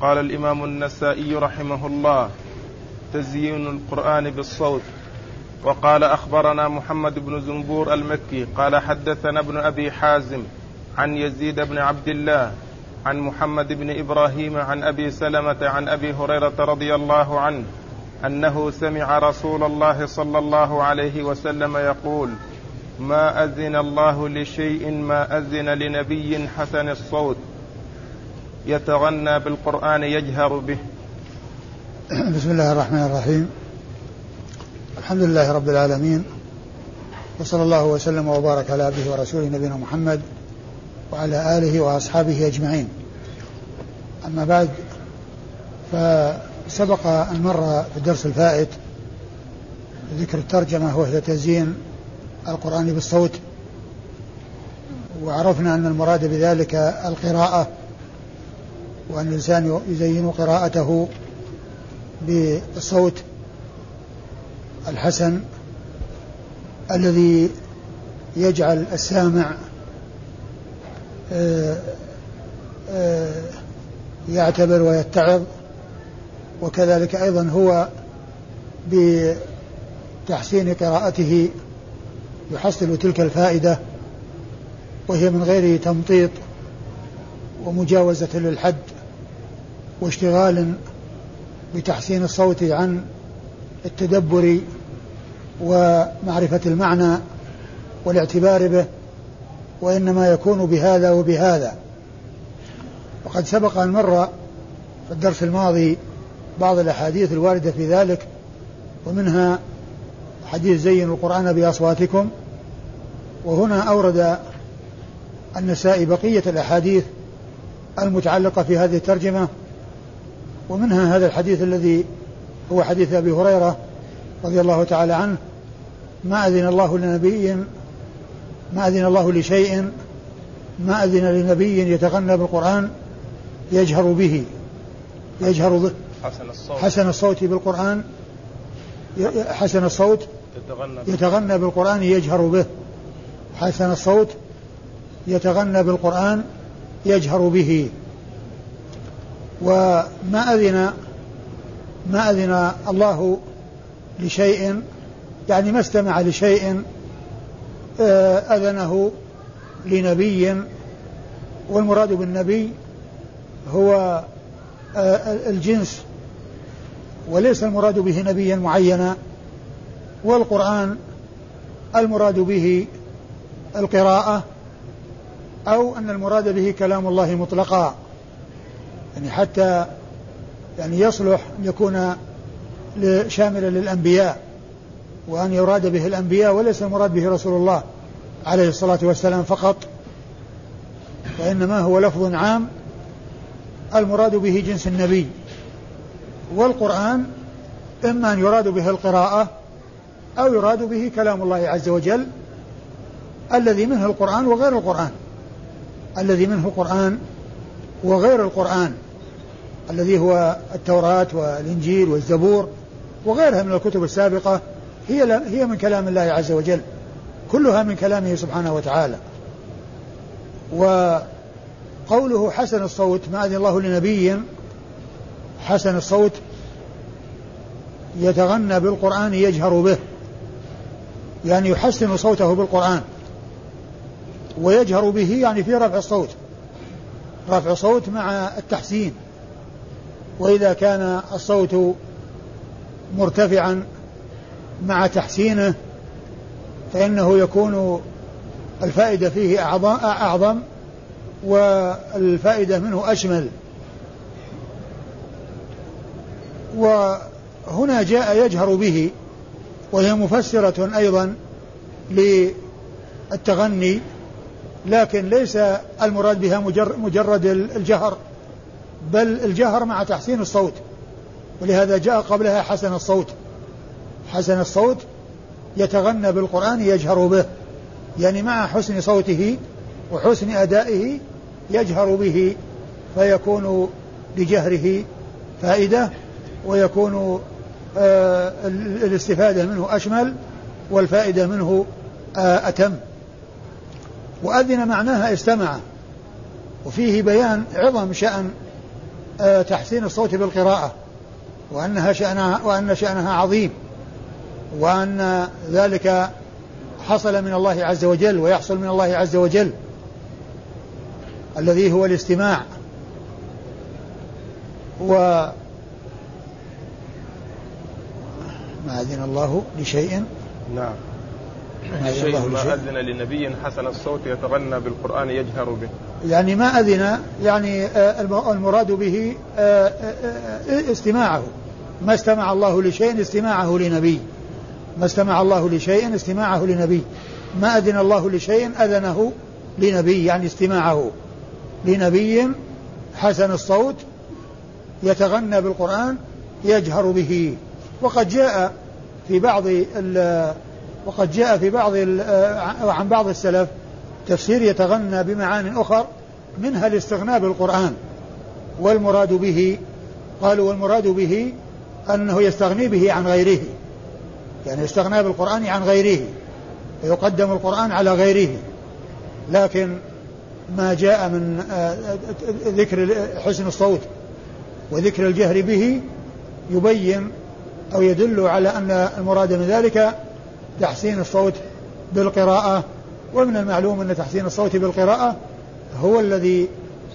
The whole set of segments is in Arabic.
قال الإمام النسائي رحمه الله تزيين القرآن بالصوت. وقال أخبرنا محمد بن زنبور المكي قال حدثنا ابن أبي حازم عن يزيد بن عبد الله عن محمد بن إبراهيم عن أبي سلمة عن أبي هريرة رضي الله عنه أنه سمع رسول الله صلى الله عليه وسلم يقول ما أذن الله لشيء ما أذن لنبي حسن الصوت. يتغنى بالقرآن يجهر به. بسم الله الرحمن الرحيم. الحمد لله رب العالمين. وصلى الله وسلم وبارك على عبده ورسوله نبينا محمد وعلى آله وأصحابه أجمعين. أما بعد فسبق أن مر في الدرس الفائت ذكر الترجمة وهي تزيين القرآن بالصوت وعرفنا أن المراد بذلك القراءة وأن الإنسان يزين قراءته بالصوت الحسن الذي يجعل السامع آه، آه، يعتبر ويتعظ. وكذلك أيضا هو بتحسين قراءته يحصل تلك الفائدة وهي من غير تمطيط ومجاوزة للحد. واشتغال بتحسين الصوت عن التدبر ومعرفة المعنى والاعتبار به وإنما يكون بهذا وبهذا. وقد سبق أن مر في الدرس الماضي بعض الأحاديث الواردة في ذلك ومنها حديث زين القرآن بأصواتكم وهنا أورد النسائي بقية الأحاديث المتعلقة في هذه الترجمة. ومنها هذا الحديث الذي هو حديث أبي هريرة رضي الله تعالى عنه. ما أذن الله لنبي ما أذن الله لشيء ما أذن لنبي يتغنى بالقرآن يجهر به يجهر به. حسن الصوت. حسن الصوت بالقرآن حسن الصوت يتغنى يتغنى بالقرآن يجهر به. حسن الصوت يتغنى بالقرآن يجهر به. وما أذن ما أذن الله لشيء يعني ما استمع لشيء آه، أذنه لنبي والمراد بالنبي هو آه، الجنس وليس المراد به نبيا معينا والقرآن المراد به القراءة أو أن المراد به كلام الله مطلقا. يعني حتى يعني يصلح أن يكون شاملا للأنبياء وأن يراد به الأنبياء وليس المراد به رسول الله عليه الصلاة والسلام فقط وإنما هو لفظ عام المراد به جنس النبي. والقرآن إما أن يراد به القراءة أو يراد به كلام الله عز وجل الذي منه القرآن وغير القرآن. الذي منه القرآن وغير القرآن. الذي هو التوراة والإنجيل والزبور وغيرها من الكتب السابقة هي هي من كلام الله عز وجل كلها من كلامه سبحانه وتعالى. وقوله حسن الصوت ما أذن الله لنبي حسن الصوت يتغنى بالقرآن يجهر به يعني يحسن صوته بالقرآن ويجهر به يعني في رفع الصوت رفع صوت مع التحسين. وإذا كان الصوت مرتفعا مع تحسينه فإنه يكون الفائدة فيه أعظم, والفائدة منه أشمل. وهنا جاء يجهر به وهي مفسرة أيضا للتغني لكن ليس المراد بها مجرد الجهر. بل الجهر مع تحسين الصوت. ولهذا جاء قبلها حسن الصوت. حسن الصوت يتغنى بالقرآن يجهر به. يعني مع حسن صوته وحسن أدائه يجهر به فيكون لجهره فائدة ويكون آه الاستفادة منه أشمل والفائدة منه آه أتم. وأذن معناها استمع. وفيه بيان عظم شأن تحسين الصوت بالقراءة وأنها شأنها وأن شأنها عظيم وأن ذلك حصل من الله عز وجل ويحصل من الله عز وجل الذي هو الاستماع. و ما أذن الله لشيء؟ نعم. شيء ما أذن لنبي حسن الصوت يتغنى بالقرآن يجهر به. يعني ما أذن يعني آه، المراد به آه، آه، استماعه. ما استمع الله لشيء استماعه لنبي. ما استمع الله لشيء استماعه لنبي. ما أذن الله لشيء أذنه لنبي يعني استماعه. لنبي حسن الصوت يتغنى بالقرآن يجهر به. وقد جاء في بعض وقد جاء في بعض عن بعض السلف تفسير يتغنى بمعان أخر منها الاستغناء بالقرآن والمراد به قالوا والمراد به أنه يستغني به عن غيره يعني يستغنى بالقرآن عن غيره ويقدم القرآن على غيره. لكن ما جاء من آه، ذكر حسن الصوت وذكر الجهر به يبين أو يدل على أن المراد من ذلك تحسين الصوت بالقراءة ومن المعلوم أن تحسين الصوت بالقراءة هو الذي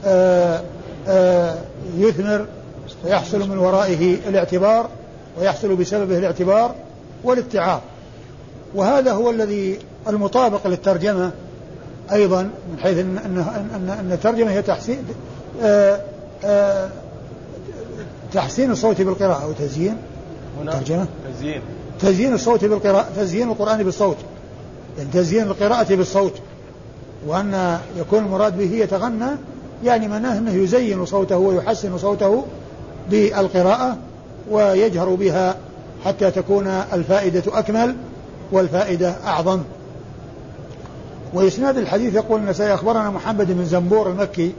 آآ آه، آآ آه، يثمر ويحصل من ورائه الاعتبار ويحصل بسببه الاعتبار والاتعاظ وهذا هو الذي المطابق للترجمة أيضا من حيث أن, أن, أن, أن الترجمة هي تحسين آآ آآ تحسين الصوت بالقراءة أو تزيين هنا ترجمة؟ تزيين. تزيين الصوت بالقراءة تزيين القرآن بالصوت. يعني تزيين القراءة بالصوت وأن يكون المراد به يتغنى يعني معناه أنه يزين صوته ويحسن صوته بالقراءة ويجهر بها حتى تكون الفائدة أكمل والفائدة أعظم. وإسناد الحديث يقول النسائي أخبرنا محمد بن زنبور المكي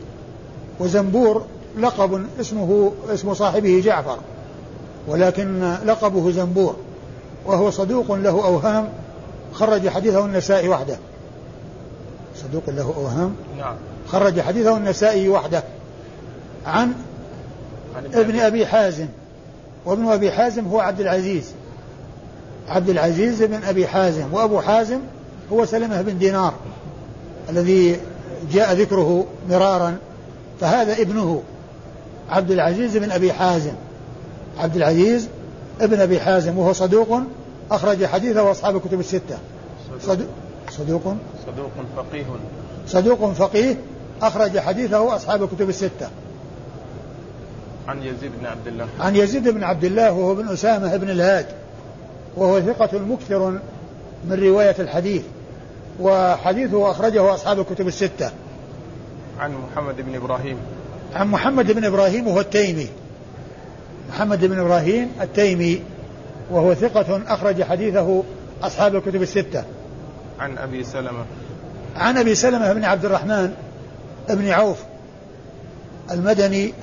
وزنبور لقب اسمه اسم صاحبه جعفر ولكن لقبه زنبور وهو صدوق له أوهام خرج حديثه النسائي وحده. صدوق له أوهام نعم. خرج حديثه النسائي وحده. عن, عن ابن أبي حازم. وابن أبي حازم هو عبد العزيز. عبد العزيز بن أبي حازم. وأبو حازم هو سلمة بن دينار. الذي جاء ذكره مرارا. فهذا ابنه. عبد العزيز بن أبي حازم. عبد العزيز ابن أبي حازم. وهو صدوق أخرج حديثه أصحاب الكتب الستة. صدوق. صدوق. صدوق فقيه. صدوق فقيه. أخرج حديثه أصحاب الكتب الستة. عن يزيد بن عبد الله. عن يزيد بن عبد الله وهو ابن أسامة بن الهاد. وهو ثقة مكثر من رواية الحديث. وحديثه أخرجه أصحاب الكتب الستة. عن محمد بن إبراهيم. عن محمد بن إبراهيم وهو التيمي. محمد بن إبراهيم التيمي. وهو ثقة أخرج حديثه أصحاب الكتب الستة. عن أبي سلمة. عن أبي سلمة بن عبد الرحمن بن عوف المدني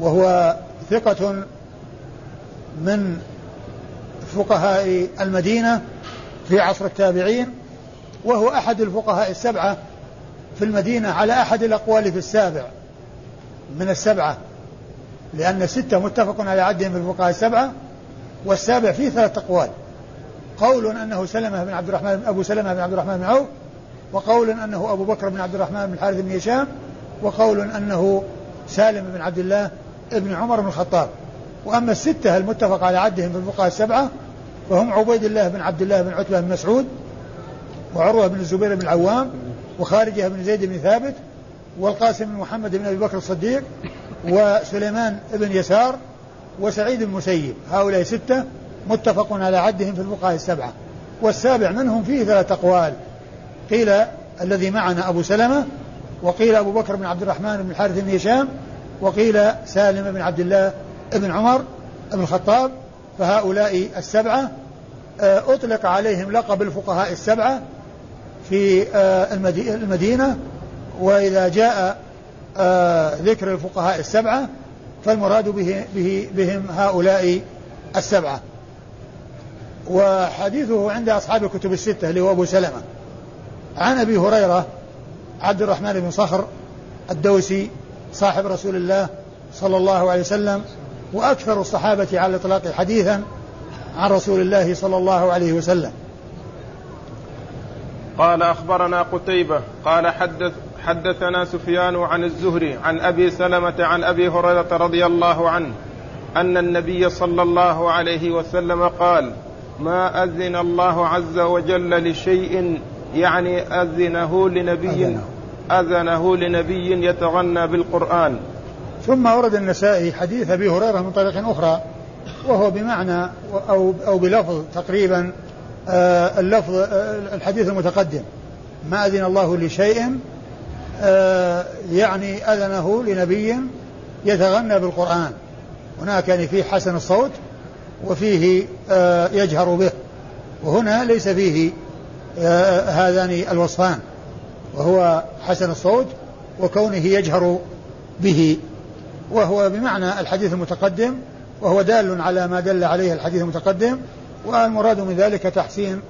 وهو ثقة من فقهاء المدينة في عصر التابعين وهو أحد الفقهاء السبعة في المدينة على أحد الأقوال في السابع من السبعة لأن الستة متفق على عدهم في الفقهاء السبعة والسابع فيه ثلاث أقوال. قول أنه سلمة بن عبد الرحمن أبو سلمة بن عبد الرحمن بن عوف وقول أنه أبو بكر بن عبد الرحمن بن الحارث بن هشام وقول أنه سالم بن عبد الله بن عمر بن الخطاب. وأما الستة المتفق على عدهم في الفقهاء السبعة فهم عبيد الله بن عبد الله بن عتبة بن مسعود وعروة بن الزبير بن العوام وخارجة بن زيد بن ثابت والقاسم بن محمد بن أبي بكر الصديق وسليمان بن يسار وسعيد المسيب هؤلاء ستة متفق على عدهم في الفقهاء السبعة. والسابع منهم فيه ثلاثة أقوال. قيل الذي معنا أبو سلمة وقيل أبو بكر بن عبد الرحمن بن الحارث بن هشام وقيل سالم بن عبد الله بن عمر بن الخطاب. فهؤلاء السبعة آه، أطلق عليهم لقب الفقهاء السبعة في آه، المدينة. وإذا جاء آه، ذكر الفقهاء السبعة فالمراد به, به بهم هؤلاء السبعة. وحديثه عند أصحاب الكتب الستة اللي هو أبو سلمة. عن أبي هريرة عبد الرحمن بن صخر الدوسي صاحب رسول الله صلى الله عليه وسلم وأكثر الصحابة على الإطلاق حديثا عن رسول الله صلى الله عليه وسلم. قال أخبرنا قتيبة قال حدث حدثنا سفيان عن الزهري عن أبي سلمة عن أبي هريرة رضي الله عنه أن النبي صلى الله عليه وسلم قال ما أذن الله عز وجل لشيء يعني أذنه لنبي أذنه. لنبي يتغنى بالقرآن. ثم ورد النسائي حديث أبي هريرة من طريق أخرى وهو بمعنى أو أو بلفظ تقريبا آه اللفظ آه الحديث المتقدم ما أذن الله لشيء يعني أذنه لنبي يتغنى بالقرآن. هناك يعني فيه حسن الصوت وفيه آه يجهر به. وهنا ليس فيه آه هذان الوصفان. وهو حسن الصوت وكونه يجهر به. وهو بمعنى الحديث المتقدم وهو دال على ما دل عليه الحديث المتقدم والمراد من ذلك تحسين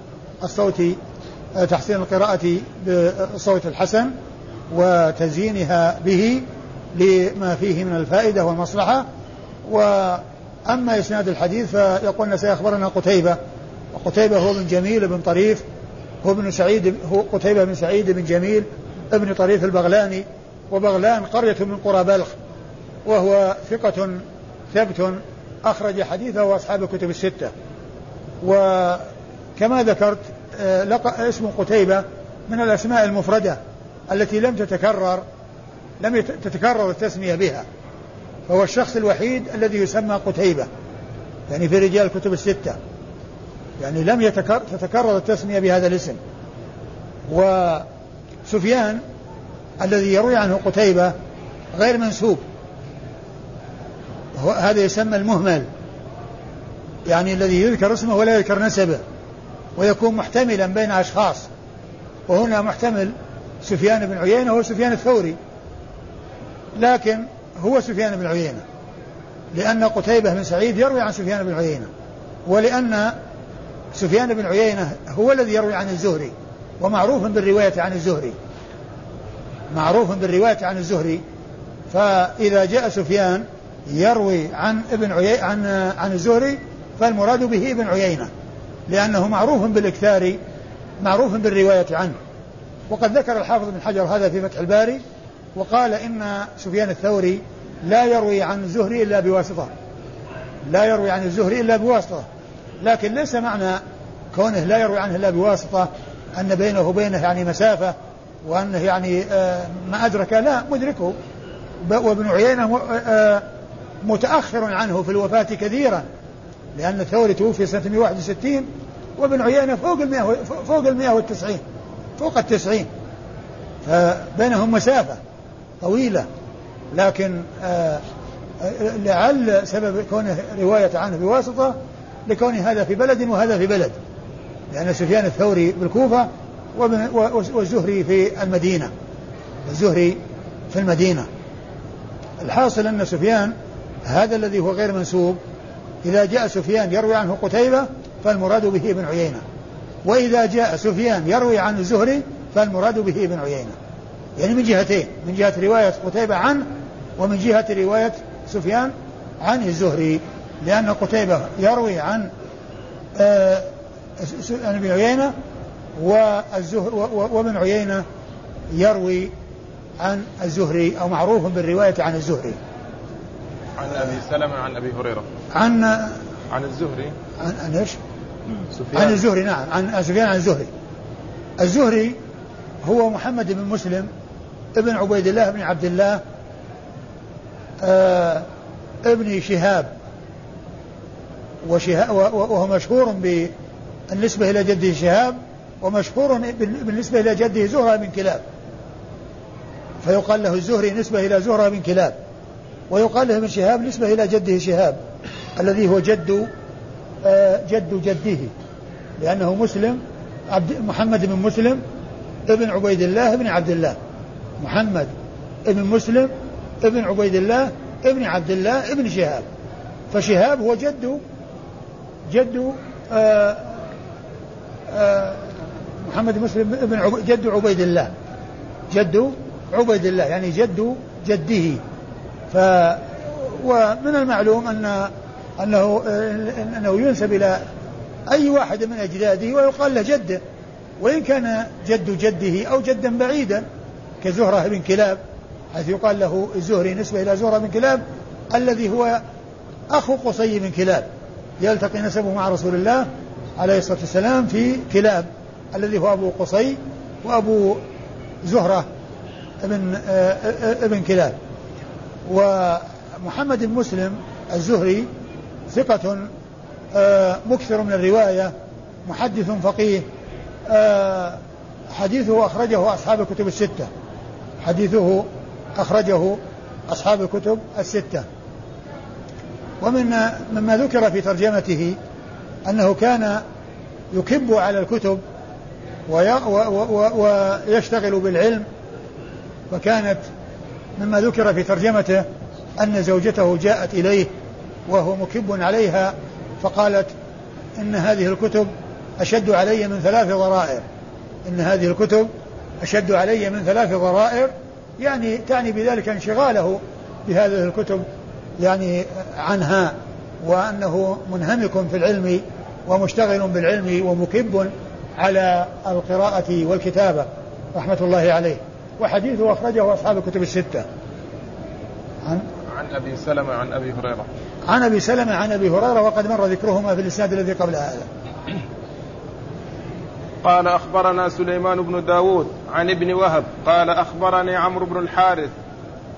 الصوت تحسين القراءة بالصوت الحسن. وتزيينها به لما فيه من الفائدة والمصلحة. وأما إسناد الحديث فيقول سيخبرنا قتيبة. وقتيبة هو بن جميل بن طريف هو بن سعيد هو قتيبة بن سعيد بن جميل ابن طريف البغلاني وبغلان قرية من قرى بلخ وهو ثقة ثبت أخرج حديثه أصحاب الكتب الستة. وكما ذكرت لقى اسم قتيبة من الأسماء المفردة. التي لم تتكرر لم تتكرر التسمية بها فهو الشخص الوحيد الذي يسمى قتيبة يعني في رجال الكتب الستة. يعني لم يتكرر تتكرر التسمية بهذا الاسم. وسفيان الذي يروي عنه قتيبة غير منسوب. هذا يسمى المهمل يعني الذي يذكر اسمه ولا يذكر نسبه ويكون محتملا بين أشخاص وهنا محتمل سفيان بن عيينة هو سفيان الثوري. لكن هو سفيان بن عيينة لأن قتيبة بن سعيد يروي عن سفيان بن عيينة ولأن سفيان بن عيينة هو الذي يروي عن الزهري ومعروف بالرواية عن الزهري. معروف بالرواية عن الزهري. فإذا جاء سفيان يروي عن ابن عي... عن عن الزهري فالمراد به ابن عيينة لأنه معروف بالإكثار معروف بالرواية عنه. وقد ذكر الحافظ بن حجر هذا في فتح الباري وقال إن سفيان الثوري لا يروي عن الزهري إلا بواسطة. لا يروي عن الزهري إلا بواسطة. لكن ليس معنى كونه لا يروي عنه إلا بواسطة أن بينه وبينه يعني مسافة وأنه يعني ما أدرك لا مدركه. وابن عيينة متأخر عنه في الوفاة كثيرا لأن الثوري توفي سنة 161 وابن عيينة فوق المئة فوق المئة والتسعين فوق التسعين. فبينهم مسافة طويلة. لكن لعل سبب كونه رواية عنه بواسطة لكون هذا في بلد وهذا في بلد. لأن سفيان الثوري بالكوفة والزهري في المدينة. الزهري في المدينة. الحاصل أن سفيان هذا الذي هو غير منسوب إذا جاء سفيان يروي عنه قتيبة فالمراد به ابن عيينة. وإذا جاء سفيان يروي عن الزهري فالمراد به ابن عيينة. يعني من جهتين من جهة رواية قتيبة عنه ومن جهة رواية سفيان عن الزهري. لأن قتيبة يروي عن آه ابن عيينة والزهر وابن عيينة يروي عن الزهري أو معروف بالرواية عن الزهري. عن أبي سلمة عن أبي هريرة. عن عن الزهري. عن, عن إيش؟ سفيان. عن الزهري نعم. عن سفيان عن الزهري. الزهري هو محمد بن مسلم ابن عبيد الله بن عبد الله آه ابن شهاب. وهو مشهور بالنسبة إلى جده شهاب ومشهور بالنسبة إلى جده زهرة بن كلاب. فيقال له الزهري نسبة إلى زهرة بن كلاب ويقال له ابن شهاب نسبة إلى جده شهاب الذي هو جد جد جده لأنه مسلم عبد محمد بن مسلم ابن عبيد الله بن عبد الله. محمد ابن مسلم ابن عبيد الله ابن عبد الله ابن شهاب. فشهاب هو جد جد آآ آآ محمد مسلم ابن. جد عبيد الله. جد عبيد الله يعني جد جده. ف ومن المعلوم أن أنه أنه ينسب إلى أي واحد من أجداده ويقال له جده. وإن كان جد جده أو جدا بعيدا كزهرة بن كلاب حيث يقال له الزهري نسبة إلى زهرة بن كلاب الذي هو أخو قصي بن كلاب. يلتقي نسبه مع رسول الله عليه الصلاة والسلام في كلاب الذي هو أبو قصي وأبو زهرة ابن ابن كلاب. ومحمد بن مسلم الزهري ثقة مكثر من الرواية محدث فقيه حديثه أخرجه أصحاب الكتب الستة. حديثه أخرجه أصحاب الكتب الستة. ومن مما ذكر في ترجمته أنه كان يكب على الكتب ويشتغل بالعلم. وكانت مما ذكر في ترجمته أن زوجته جاءت إليه وهو مكب عليها فقالت إن هذه الكتب أشد علي من ثلاث ضرائر. إن هذه الكتب أشد علي من ثلاث ضرائر يعني تعني بذلك انشغاله بهذه الكتب يعني عنها وأنه منهمك في العلم ومشتغل بالعلم ومكب على القراءة والكتابة رحمة الله عليه. وحديثه أخرجه أصحاب الكتب الستة. عن؟ عن أبي سلمة عن أبي هريرة. عن أبي سلمة عن أبي هريرة وقد مر ذكرهما في الإسناد الذي قبل هذا. قال أخبرنا سليمان بن داود عن ابن وهب قال أخبرني عمرو بن الحارث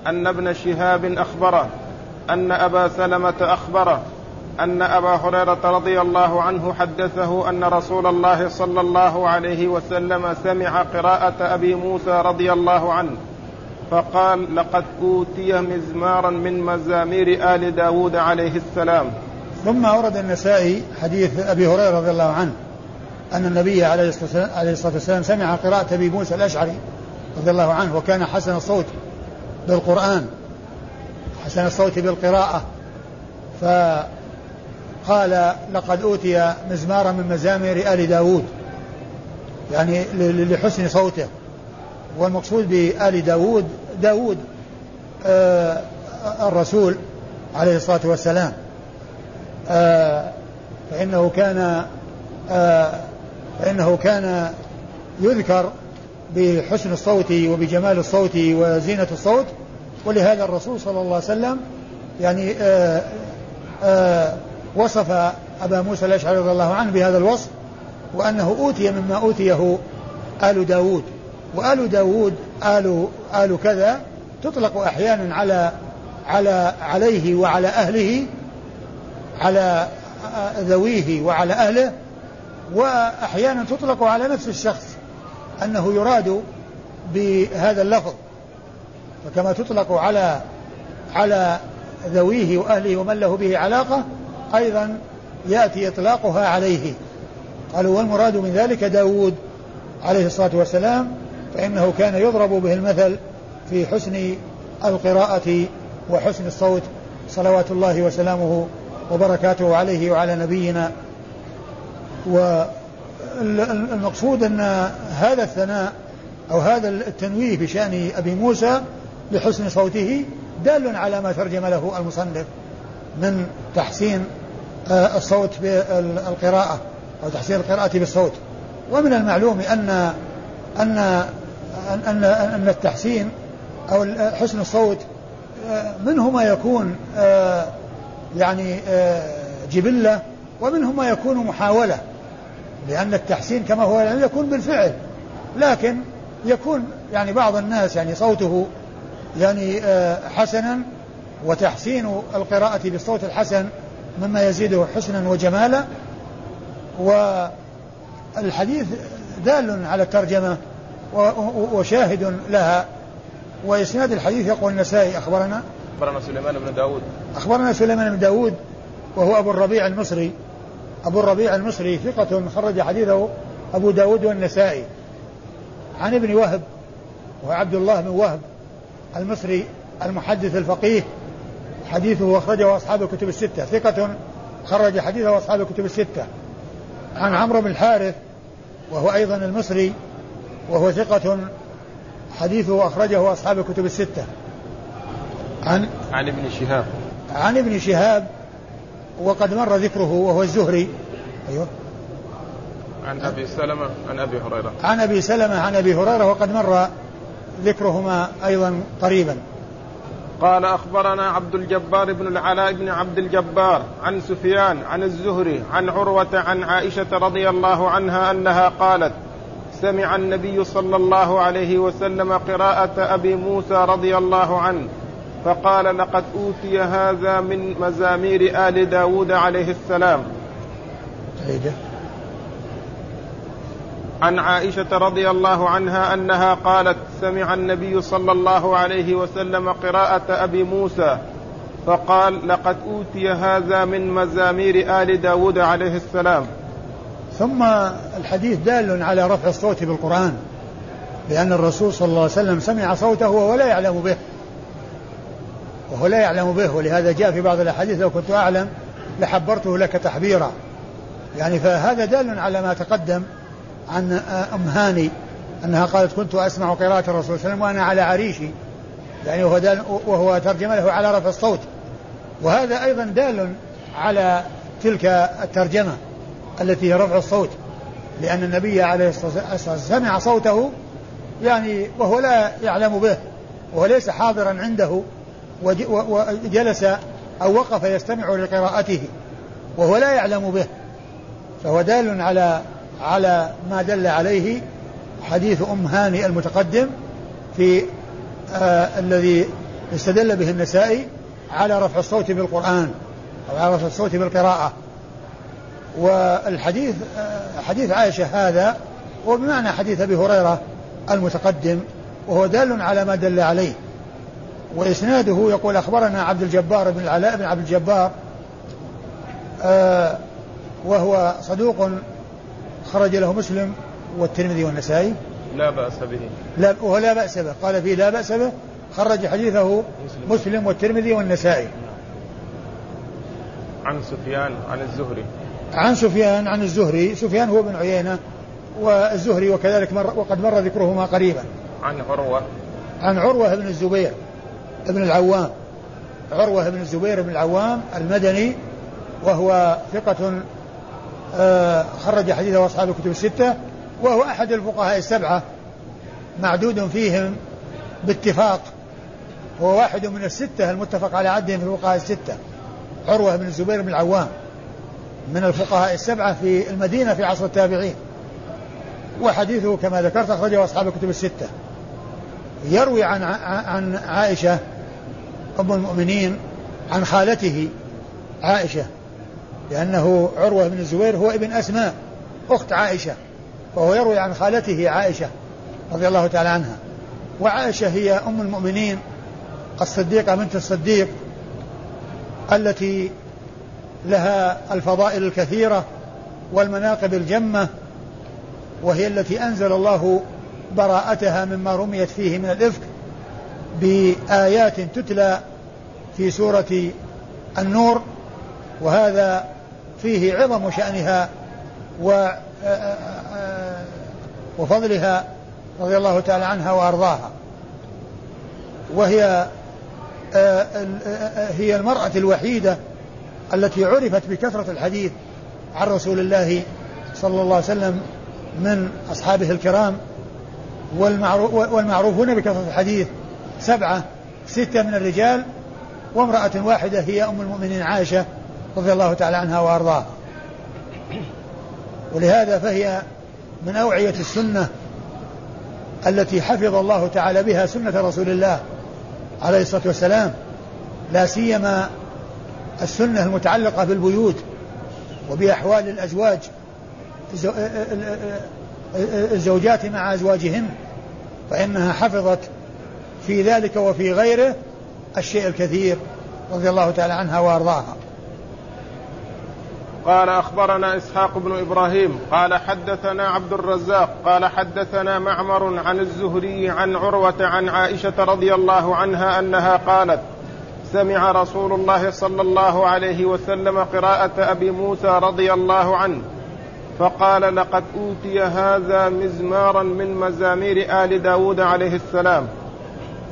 أن ابن شهاب أخبره أن أبا سلمة أخبره أن أبا هريرة رضي الله عنه حدثه أن رسول الله صلى الله عليه وسلم سمع قراءة أبي موسى رضي الله عنه فقال لقد أوتي مزمارا من مزامير آل داود عليه السلام. ثم أورد النسائي حديث أبي هريرة رضي الله عنه أن النبي عليه الصلاة والسلام سمع قراءة أبي موسى الأشعري رضي الله عنه وكان حسن الصوت بالقرآن حسن الصوت بالقراءة. فقال لقد أوتي مزمارا من مزامير آل داود. يعني لحسن صوته. والمقصود بآل داود داود آه الرسول عليه الصلاة والسلام. آه فإنه كان آه فإنه كان يذكر بحسن الصوت وبجمال الصوت وزينة الصوت. ولهذا الرسول صلى الله عليه وسلم يعني آآ آآ وصف أبا موسى الأشعري رضي الله عنه بهذا الوصف وأنه أوتي مما أوتيه آل داود. وآل داود آل, آل كذا تطلق أحيانا على على عليه وعلى أهله على ذويه وعلى أهله وأحيانا تطلق على نفس الشخص أنه يراد بهذا اللفظ. فكما تطلق على على ذويه وأهله ومن له به علاقة أيضا يأتي إطلاقها عليه. قالوا والمراد من ذلك داود عليه الصلاة والسلام فإنه كان يضرب به المثل في حسن القراءة وحسن الصوت صلوات الله وسلامه وبركاته عليه وعلى نبينا. والمقصود أن هذا الثناء أو هذا التنويه بشأن أبي موسى لحسن صوته دال على ما ترجم له المصنف من تحسين آه، الصوت بالقراءة أو تحسين القراءة بالصوت. ومن المعلوم أن أن أن أن التحسين أو حسن الصوت آه، منه ما يكون آه، يعني جبلة ومنه ما يكون محاولة لأن التحسين كما هو يعني يكون بالفعل. لكن يكون يعني بعض الناس يعني صوته يعني آه، حسنا وتحسين القراءة بالصوت الحسن مما يزيده حسنا وجمالا. والحديث دال على الترجمة. وشاهد لها. وإسناد الحديث يقول النسائي أخبرنا. أخبرنا سليمان بن داود. أخبرنا سليمان بن داود وهو أبو الربيع المصري. أبو الربيع المصري ثقة خرج حديثه أبو داود والنسائي. عن ابن وهب وهو عبد الله بن وهب المصري المحدث الفقيه. حديثه أخرجه أصحاب الكتب الستة. ثقة خرج حديثه أصحاب الكتب الستة. عن عمرو بن الحارث وهو أيضا المصري. وهو ثقة حديثه أخرجه أصحاب الكتب الستة. عن عن ابن شهاب. عن ابن شهاب وقد مر ذكره وهو الزهري. أيوه. عن أبي سلمة عن أبي هريرة. عن أبي سلمة عن أبي هريرة وقد مر ذكرهما أيضا قريبا. قال أخبرنا عبد الجبار بن العلاء بن عبد الجبار عن سفيان عن الزهري عن عروة عن عائشة رضي الله عنها أنها قالت سمع النبي صلى الله عليه وسلم قراءة أبي موسى رضي الله عنه فقال لقد أوتي هذا من مزامير آل داود عليه السلام. عن عائشة رضي الله عنها أنها قالت سمع النبي صلى الله عليه وسلم قراءة أبي موسى فقال لقد أوتي هذا من مزامير آل داود عليه السلام. ثم الحديث دال على رفع الصوت بالقرآن لأن الرسول صلى الله عليه وسلم سمع صوته وهو لا يعلم به. وهو لا يعلم به ولهذا جاء في بعض الأحاديث لو كنت أعلم لحبرته لك تحبيرا. يعني فهذا دال على ما تقدم عن أم هاني أنها قالت كنت أسمع قراءة الرسول صلى الله عليه وسلم وأنا على عريشي يعني وهو, دال وهو ترجم له على رفع الصوت. وهذا أيضا دال على تلك الترجمة. التي هي رفع الصوت لأن النبي عليه الصلاة والسلام سمع صوته يعني وهو لا يعلم به وهو ليس حاضرا عنده وجلس أو وقف يستمع لقراءته وهو لا يعلم به. فهو دال على على ما دل عليه حديث أم هاني المتقدم في آه الذي استدل به النسائي على رفع الصوت بالقرآن أو على رفع الصوت بالقراءة. والحديث حديث عائشة هذا هو بمعنى حديث أبي هريرة المتقدم وهو دال على ما دل عليه. وإسناده يقول أخبرنا عبد الجبار بن العلاء بن عبد الجبار آه وهو صدوق خرج له مسلم والترمذي والنسائي. لا بأس به. لا وهو لا بأس به. قال فيه لا بأس به خرج حديثه مسلم, مسلم والترمذي والنسائي. عن سفيان عن الزهري. عن سفيان عن الزهري. سفيان هو بن عيينة والزهري وكذلك مر وقد مر ذكرهما قريبا. عن عروة. عن عروة بن الزبير بن العوام. عروة بن الزبير بن العوام المدني وهو ثقة آه، خرج حديثه أصحاب الكتب الستة وهو أحد الفقهاء السبعة معدود فيهم باتفاق. هو واحد من الستة المتفق على عدهم في الفقهاء الستة. عروة بن الزبير بن العوام. من الفقهاء السبعة في المدينة في عصر التابعين. وحديثه كما ذكرت أخرجه أصحاب الكتب الستة. يروي عن عن عائشة أم المؤمنين عن خالته عائشة لأنه عروة بن الزبير هو ابن أسماء أخت عائشة وهو يروي عن خالته عائشة رضي الله تعالى عنها. وعائشة هي أم المؤمنين الصديقة بنت الصديق التي لها الفضائل الكثيرة والمناقب الجمة وهي التي أنزل الله براءتها مما رميت فيه من الإفك بآيات تتلى في سورة النور وهذا فيه عظم شأنها و وفضلها رضي الله تعالى عنها وأرضاها. وهي هي المرأة الوحيدة التي عرفت بكثرة الحديث عن رسول الله صلى الله عليه وسلم من أصحابه الكرام والمعروفون بكثرة الحديث سبعة ستة من الرجال وامرأة واحدة هي أم المؤمنين عائشة رضي الله تعالى عنها وأرضاها. ولهذا فهي من أوعية السنة التي حفظ الله تعالى بها سنة رسول الله عليه الصلاة والسلام لا سيما السنة المتعلقة بالبيوت وبأحوال الأزواج الزوجات مع أزواجهن فإنها حفظت في ذلك وفي غيره الشيء الكثير رضي الله تعالى عنها وأرضاها. قال أخبرنا إسحاق بن إبراهيم قال حدثنا عبد الرزاق قال حدثنا معمر عن الزهري عن عروة عن عائشة رضي الله عنها أنها قالت سمع رسول الله صلى الله عليه وسلم قراءة أبي موسى رضي الله عنه فقال لقد أوتي هذا مزمارا من مزامير آل داود عليه السلام.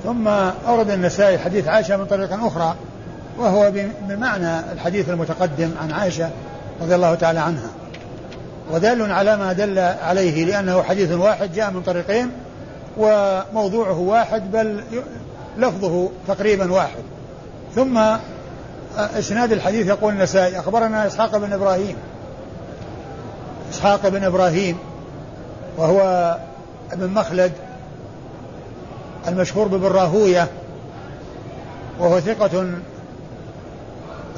ثم أورد النسائي حديث عائشة من طريق أخرى وهو بمعنى الحديث المتقدم عن عائشة رضي الله تعالى عنها. ودال على ما دل عليه لأنه حديث واحد جاء من طريقين وموضوعه واحد بل لفظه تقريبا واحد. ثم إسناد الحديث يقول النسائي أخبرنا إسحاق بن إبراهيم. إسحاق بن إبراهيم وهو ابن مخلد المشهور بابن راهويه وهو ثقة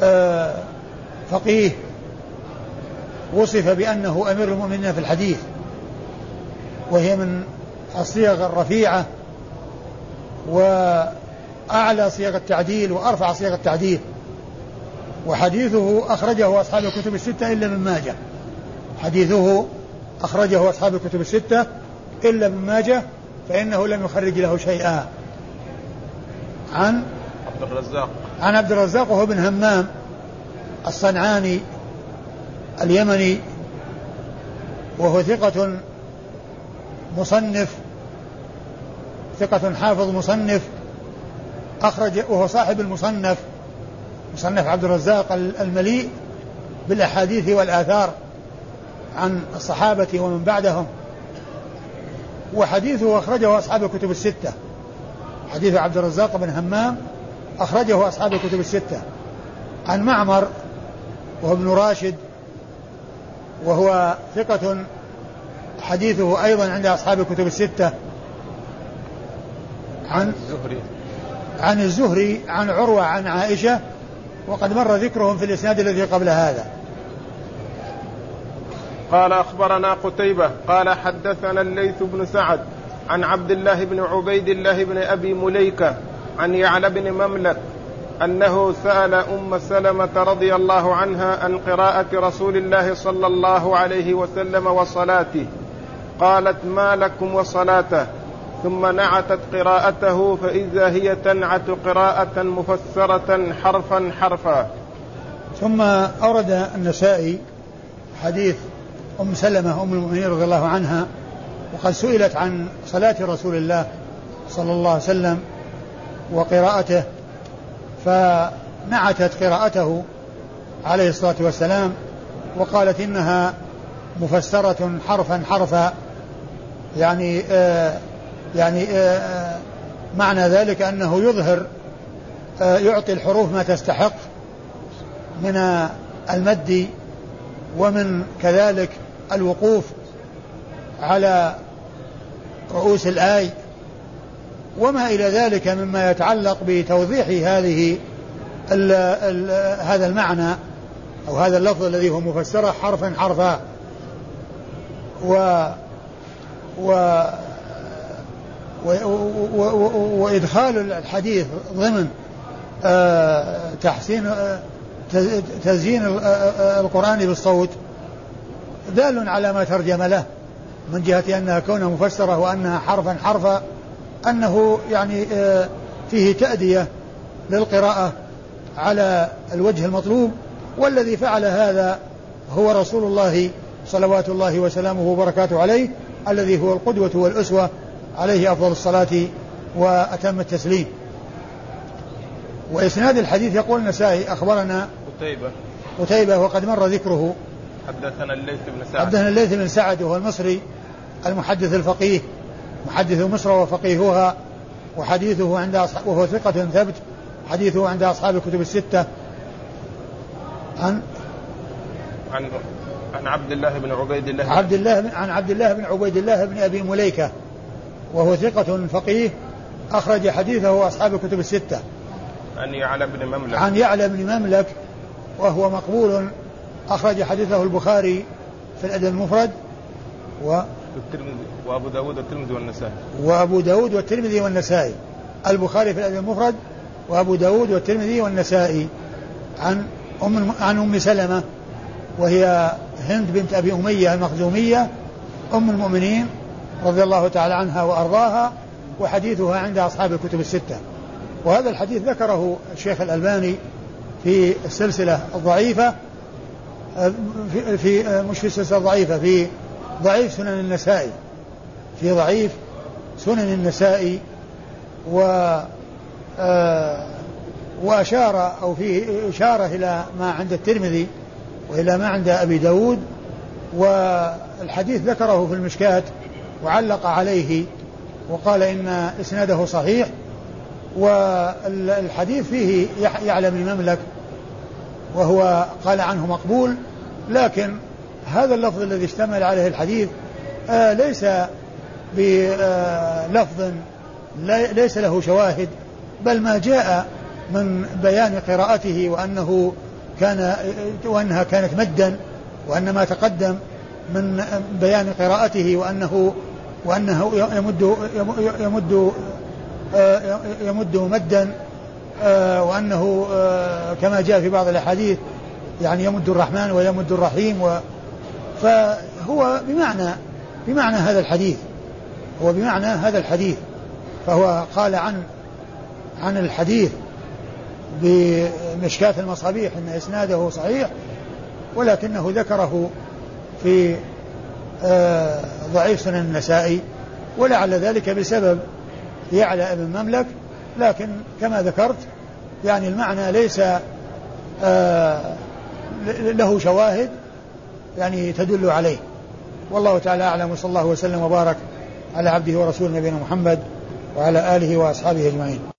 آه، فقيه وصف بأنه أمير المؤمنين في الحديث وهي من الصيغ الرفيعة وأعلى صيغ التعديل وأرفع صيغ التعديل. وحديثه أخرجه أصحاب الكتب الستة إلا من ماجه. حديثه أخرجه أصحاب الكتب الستة إلا من ماجه فإنه لم يخرج له شيئا. عن عبد الرزاق. عن عبد الرزاق وهو بن همام الصنعاني اليمني وهو ثقة مصنف ثقة حافظ مصنف أخرج وهو صاحب المصنف مصنف عبد الرزاق المليء بالأحاديث والآثار عن الصحابة ومن بعدهم. وحديثه أخرجه أصحاب الكتب الستة. حديث عبد الرزاق بن همام أخرجه أصحاب الكتب الستة. عن معمر وهو ابن راشد وهو ثقة حديثه أيضا عند أصحاب الكتب الستة. عن الزهري. عن الزهري عن عروة عن عائشة وقد مر ذكرهم في الإسناد الذي قبل هذا. قال أخبرنا قتيبة قال حدثنا الليث بن سعد عن عبد الله بن عبيد الله بن أبي مليكة عن يعلى بن مملك أنه سأل أم سلمة رضي الله عنها عن قراءة رسول الله صلى الله عليه وسلم وصلاته. قالت ما لكم وصلاته؟ ثم نعتت قراءته فإذا هي تنعت قراءة مفسرة حرفا حرفا. ثم أورد النسائي حديث أم سلمة أم المؤمنين رضي الله عنها وقد سئلت عن صلاة رسول الله صلى الله عليه وسلم وقراءته فنعتت قراءته عليه الصلاة والسلام وقالت إنها مفسرة حرفا حرفا يعني آه يعني آه معنى ذلك أنه يظهر آه يعطي الحروف ما تستحق من المد ومن كذلك الوقوف على رؤوس الآي وما إلى ذلك مما يتعلق بتوضيح هذه ال ال هذا المعنى أو هذا اللفظ الذي هو مفسرة حرفا حرفا. و و وإدخال الحديث ضمن آه، تحسين آه، تزيين آه، القرآن بالصوت دال على ما ترجم له من جهة أنها كونها مفسرة وأنها حرفا حرفا أنه يعني فيه تأدية للقراءة على الوجه المطلوب والذي فعل هذا هو رسول الله صلوات الله وسلامه وبركاته عليه الذي هو القدوة والأسوة عليه أفضل الصلاة وأتم التسليم. وإسناد الحديث يقول النسائي أخبرنا قتيبة. قتيبة وقد مر ذكره. حدثنا الليث بن سعد. حدثنا الليث بن سعد وهو المصري المحدث الفقيه محدث مصر وفقيهها وحديثه عند أصحاب وهو ثقة ثبت حديثه عند أصحاب الكتب الستة. عن عن عن عبد الله بن عبيد الله. عبد الله عن عبد الله بن عبيد الله بن أبي مليكة. وهو ثقة فقيه أخرج حديثه أصحاب الكتب الستة. عن يعلى بن مملك. عن يعلى بن مملك وهو مقبول أخرج حديثه البخاري في الأدب المفرد و وأبو داود والترمذي والنسائي. وأبو داود والترمذي والنسائي. البخاري في الأدب المفرد وأبو داود والترمذي والنسائي. عن أم عن أم سلمة وهي هند بنت أبي أمية المخزومية أم المؤمنين رضي الله تعالى عنها وأرضاها وحديثها عند أصحاب الكتب الستة. وهذا الحديث ذكره الشيخ الألباني في السلسلة الضعيفة في, في مش في السلسلة الضعيفة في ضعيف سنن النسائي في ضعيف سنن النسائي و آه وأشار أو فيه إشارة إلى ما عند الترمذي وإلى ما عند أبي داود والحديث ذكره في المشكات وعلق عليه وقال إن إسناده صحيح والحديث فيه يعلم المملك وهو قال عنه مقبول لكن هذا اللفظ الذي اشتمل عليه الحديث آه ليس بلفظ ليس له شواهد بل ما جاء من بيان قراءته وأنه كان وأنها كانت مدا وأن ما تقدم من بيان قراءته وأنه وأنه يمد يمد يمد مدا وأنه كما جاء في بعض الأحاديث يعني يمد الرحمن ويمد الرحيم و فهو بمعنى بمعنى هذا الحديث هو بمعنى هذا الحديث. فهو قال عن عن الحديث بمشكاة المصابيح أن إسناده صحيح ولكنه ذكره في آه، ضعيف سنن النسائي ولعل ذلك بسبب يعلى ابن مملك لكن كما ذكرت يعني المعنى ليس آه، له شواهد يعني تدل عليه. والله تعالى أعلم وصلى الله وسلم وبارك على عبده ورسوله نبينا محمد وعلى آله وأصحابه أجمعين.